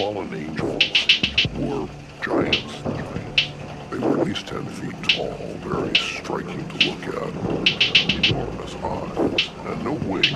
fallen angels were giants. They were at least 10 feet tall, very striking to look at, enormous eyes, and no way